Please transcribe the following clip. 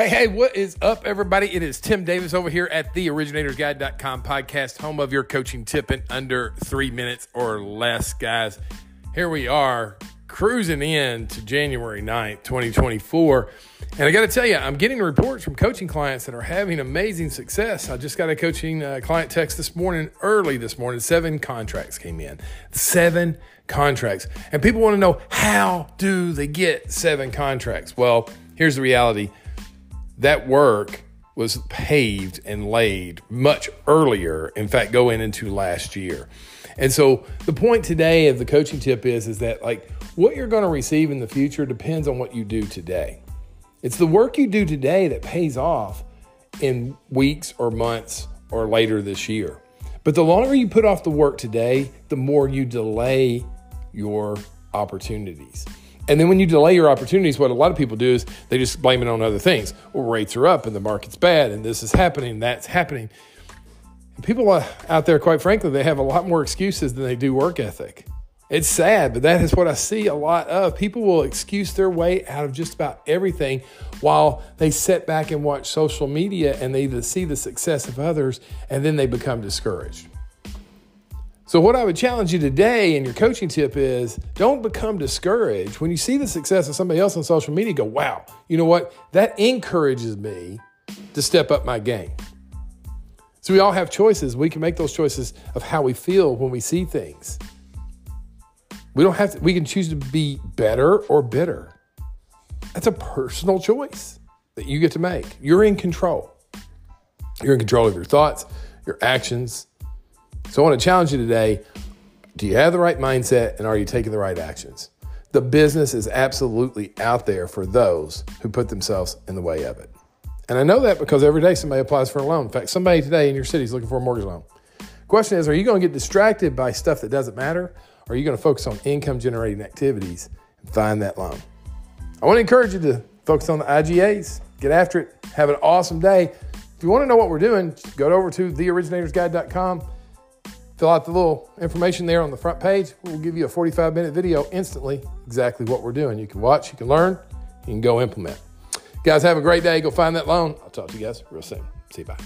Hey, hey, what is up, everybody? It is Tim Davis over here at the originatorsguide.com podcast, home of your coaching tip in under three minutes or less, guys. Here we are cruising in to January 9th, 2024. And I got to tell you, I'm getting reports from coaching clients that are having amazing success. I just got a coaching uh, client text this morning, early this morning. Seven contracts came in. Seven contracts. And people want to know how do they get seven contracts? Well, here's the reality that work was paved and laid much earlier, in fact, going into last year. And so the point today of the coaching tip is, is that like what you're going to receive in the future depends on what you do today. It's the work you do today that pays off in weeks or months or later this year. But the longer you put off the work today, the more you delay your opportunities. And then when you delay your opportunities, what a lot of people do is they just blame it on other things. Well, rates are up and the market's bad and this is happening, that's happening. People out there, quite frankly, they have a lot more excuses than they do work ethic. It's sad, but that is what I see a lot of. People will excuse their way out of just about everything while they sit back and watch social media and they see the success of others and then they become discouraged. So, what I would challenge you today in your coaching tip is don't become discouraged. When you see the success of somebody else on social media, go, wow, you know what? That encourages me to step up my game. So, we all have choices. We can make those choices of how we feel when we see things. We don't have to, we can choose to be better or bitter. That's a personal choice that you get to make. You're in control. You're in control of your thoughts, your actions, so I want to challenge you today do you have the right mindset and are you taking the right actions? The business is absolutely out there for those who put themselves in the way of it. And I know that because every day somebody applies for a loan. In fact, somebody today in your city is looking for a mortgage loan. Question is, are you going to get distracted by stuff that doesn't matter? Or are you going to focus on income generating activities and find that loan? I want to encourage you to focus on the IGAs, get after it, have an awesome day. If you want to know what we're doing, go over to theoriginatorsguide.com Fill out the little information there on the front page. We'll give you a 45 minute video instantly, exactly what we're doing. You can watch, you can learn, you can go implement. Guys, have a great day. Go find that loan. I'll talk to you guys real soon. See you. Bye.